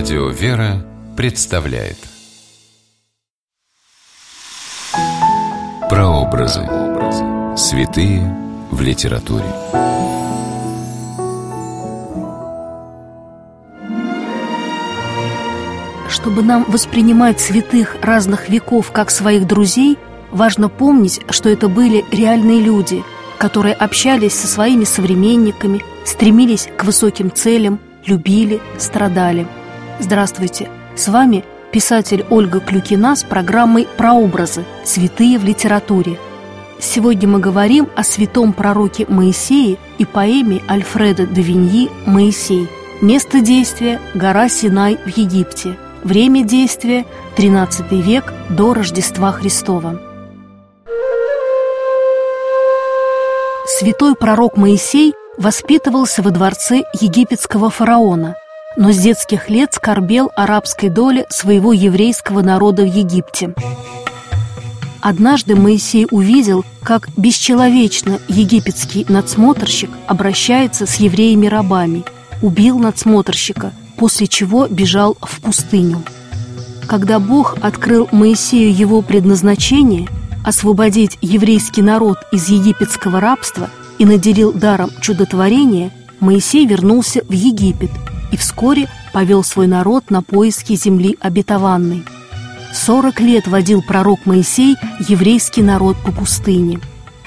Радио «Вера» представляет Прообразы. Святые в литературе. Чтобы нам воспринимать святых разных веков как своих друзей, важно помнить, что это были реальные люди, которые общались со своими современниками, стремились к высоким целям, любили, страдали. Здравствуйте! С вами писатель Ольга Клюкина с программой «Прообразы. Святые в литературе». Сегодня мы говорим о святом пророке Моисее и поэме Альфреда де Виньи «Моисей». Место действия – гора Синай в Египте. Время действия – 13 век до Рождества Христова. Святой пророк Моисей воспитывался во дворце египетского фараона, но с детских лет скорбел арабской доле своего еврейского народа в Египте. Однажды Моисей увидел, как бесчеловечно египетский надсмотрщик обращается с евреями-рабами, убил надсмотрщика, после чего бежал в пустыню. Когда Бог открыл Моисею его предназначение – освободить еврейский народ из египетского рабства – и наделил даром чудотворения, Моисей вернулся в Египет и вскоре повел свой народ на поиски земли обетованной. Сорок лет водил пророк Моисей еврейский народ по пустыне.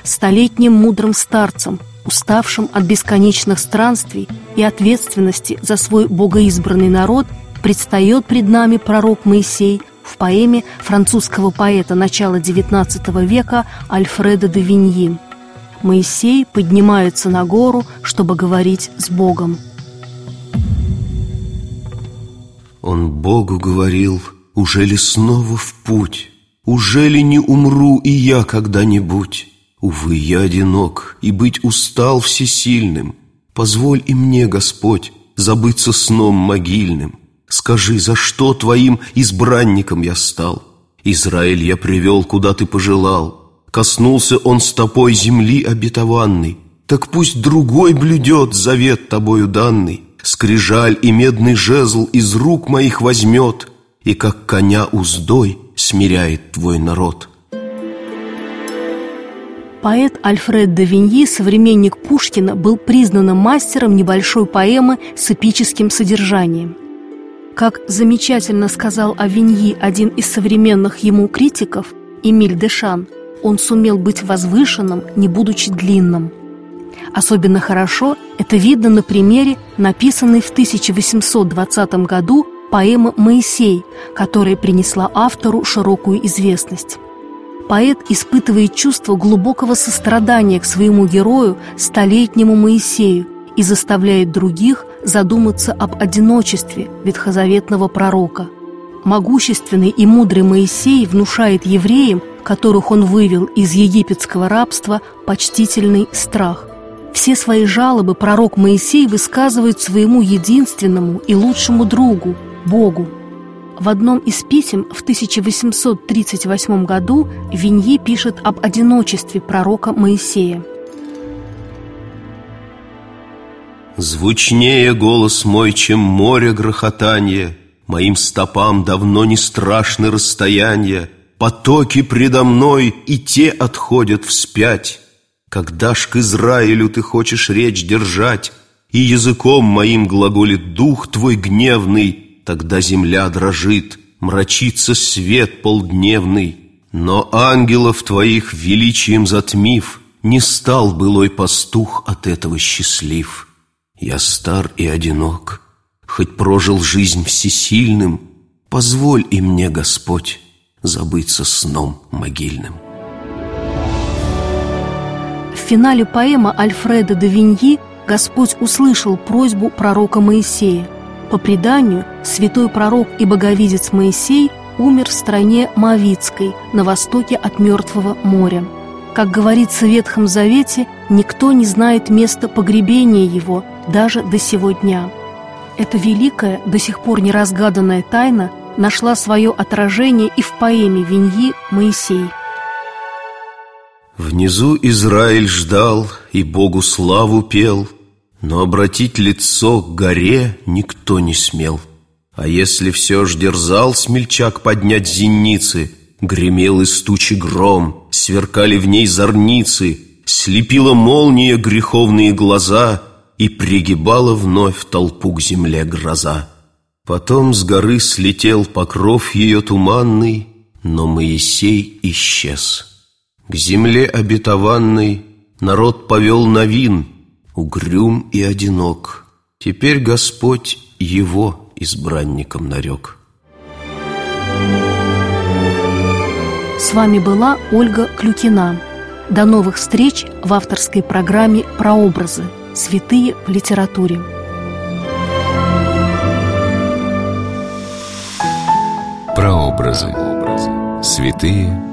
Столетним мудрым старцем, уставшим от бесконечных странствий и ответственности за свой богоизбранный народ, предстает пред нами пророк Моисей в поэме французского поэта начала XIX века Альфреда де Виньи – Моисей поднимается на гору, чтобы говорить с Богом. Он Богу говорил, уже ли снова в путь? Уже ли не умру и я когда-нибудь? Увы, я одинок, и быть устал всесильным. Позволь и мне, Господь, забыться сном могильным. Скажи, за что твоим избранником я стал? Израиль я привел, куда ты пожелал. Коснулся он стопой земли обетованной, Так пусть другой блюдет завет тобою данный, Скрижаль и медный жезл из рук моих возьмет, И как коня уздой смиряет твой народ. Поэт Альфред де Виньи, современник Пушкина, был признанным мастером небольшой поэмы с эпическим содержанием. Как замечательно сказал о Виньи один из современных ему критиков, Эмиль Дешан – он сумел быть возвышенным, не будучи длинным. Особенно хорошо это видно на примере написанной в 1820 году поэмы «Моисей», которая принесла автору широкую известность. Поэт испытывает чувство глубокого сострадания к своему герою, столетнему Моисею, и заставляет других задуматься об одиночестве ветхозаветного пророка. Могущественный и мудрый Моисей внушает евреям которых он вывел из египетского рабства, почтительный страх. Все свои жалобы пророк Моисей высказывает своему единственному и лучшему другу – Богу. В одном из писем в 1838 году Виньи пишет об одиночестве пророка Моисея. «Звучнее голос мой, чем море грохотания, Моим стопам давно не страшны расстояния, Потоки предо мной и те отходят вспять. Когда ж к Израилю ты хочешь речь держать, И языком моим глаголит дух твой гневный, Тогда земля дрожит, мрачится свет полдневный. Но ангелов твоих величием затмив, Не стал былой пастух от этого счастлив. Я стар и одинок, хоть прожил жизнь всесильным, Позволь и мне, Господь, забыться сном могильным. Финале поэма Альфреда де Виньи Господь услышал просьбу пророка Моисея. По преданию, святой пророк и боговидец Моисей умер в стране Моавицкой, на востоке от Мертвого моря. Как говорится в Ветхом Завете, никто не знает места погребения его даже до сего дня. Эта великая, до сих пор неразгаданная тайна – нашла свое отражение и в поэме Виньи «Моисей». Внизу Израиль ждал и Богу славу пел, Но обратить лицо к горе никто не смел. А если все ж дерзал смельчак поднять зеницы, Гремел из тучи гром, сверкали в ней зорницы, Слепила молния греховные глаза И пригибала вновь толпу к земле гроза. Потом с горы слетел покров ее туманный, Но Моисей исчез. К земле обетованной народ повел новин, Угрюм и одинок. Теперь Господь его избранником нарек. С вами была Ольга Клюкина. До новых встреч в авторской программе «Прообразы. Святые в литературе». Прообразы. Святые